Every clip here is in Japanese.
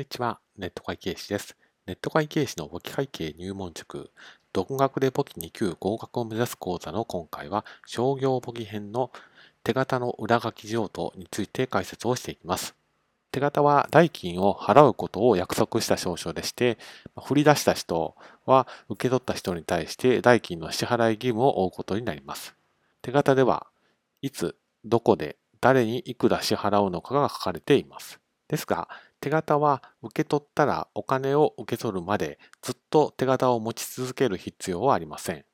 にちは、ネット会計士です。ネット会計士の簿記会計入門塾、独学で簿記2級合格を目指す講座の今回は、商業簿記編の手形の裏書き譲渡について解説をしていきます。手形は代金を払うことを約束した証書でして、振り出した人は受け取った人に対して代金の支払い義務を負うことになります。手形では、いつ、どこで、誰にいくら支払うのかが書かれています。ですが、手形は受け取ったらお金を受け取るまでずっと手形を持ち続ける必要はありません。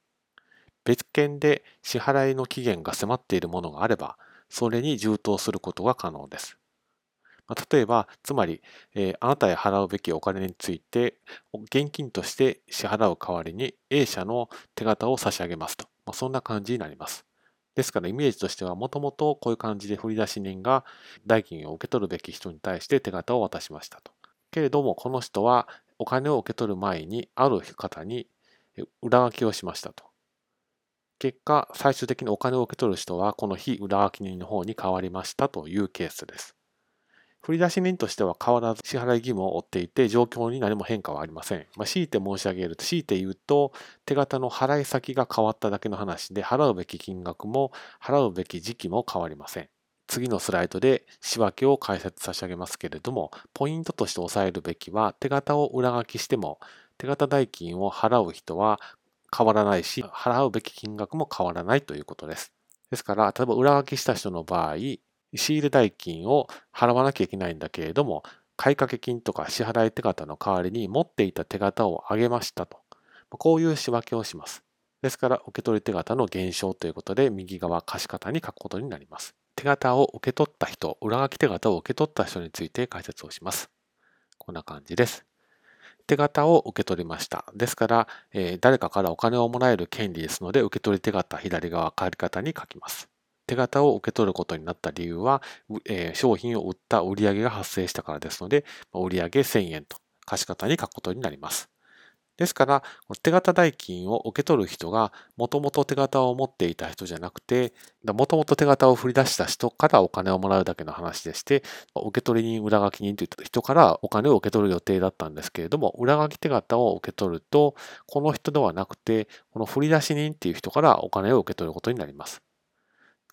別件で支払いの期限が迫っているものがあれば、それに充当することが可能です。例えば、つまり、えー、あなたへ払うべきお金について、現金として支払う代わりに A 社の手形を差し上げますと。まあ、そんな感じになります。ですからイメージとしてはもともとこういう感じで振り出し人が代金を受け取るべき人に対して手形を渡しましたと。けれどもこの人はお金を受け取る前にある方に裏書きをしましたと。結果、最終的にお金を受け取る人はこの非裏書き人の方に変わりましたというケースです。振り出し人としては変わらず支払い義務を負っていて、状況に何も変化はありません。まあ、強いて申し上げると、強いて言うと、手形の払い先が変わっただけの話で、払うべき金額も払うべき時期も変わりません。次のスライドで仕分けを解説差し上げますけれども、ポイントとして押さえるべきは、手形を裏書きしても、手形代金を払う人は変わらないし、払うべき金額も変わらないということです。ですから、例えば裏書きした人の場合、仕入れ代金を払わなきゃいけないんだけれども、買掛金とか支払い手形の代わりに持っていた手形をあげましたと。こういう仕分けをします。ですから、受け取り手形の減少ということで、右側貸方に書くことになります。手形を受け取った人、裏書き手形を受け取った人について解説をします。こんな感じです。手形を受け取りました。ですから、えー、誰かからお金をもらえる権利ですので、受け取り手形左側、借り方に書きます。手形を受け取ることになった理由は、えー、商品を売った売上が発生したからですので、売上1000円と貸方に書くことになります。ですから、手形代金を受け取る人が、もともと手形を持っていた人じゃなくて、もともと手形を振り出した人からお金をもらうだけの話でして、受け取り人、裏書き人といった人からお金を受け取る予定だったんですけれども、裏書き手形を受け取ると、この人ではなくて、この振り出し人っていう人からお金を受け取ることになります。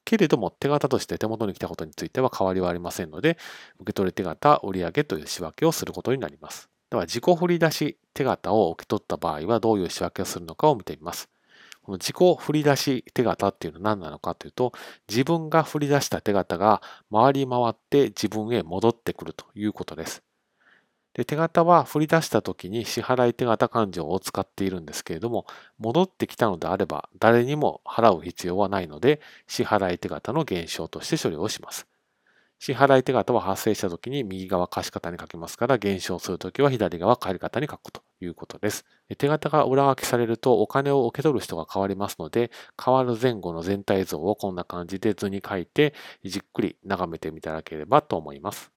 けれども手形として手元に来たことについては変わりはありませんので、受け取り手形、売上という仕分けをすることになります。では、自己振り出し手形を受け取った場合はどういう仕分けをするのかを見てみます。この自己振り出し手形っていうのは何なのかというと、自分が振り出した手形が回り回って自分へ戻ってくるということです。で手形は振り出した時に支払い手形勘定を使っているんですけれども、戻ってきたのであれば誰にも払う必要はないので、支払い手形の減少として処理をします。支払い手形は発生した時に右側貸方に書きますから、減少するときは左側借方に書くということです。手形が裏書きされるとお金を受け取る人が変わりますので、変わる前後の全体像をこんな感じで図に書いて、じっくり眺めてみただければと思います。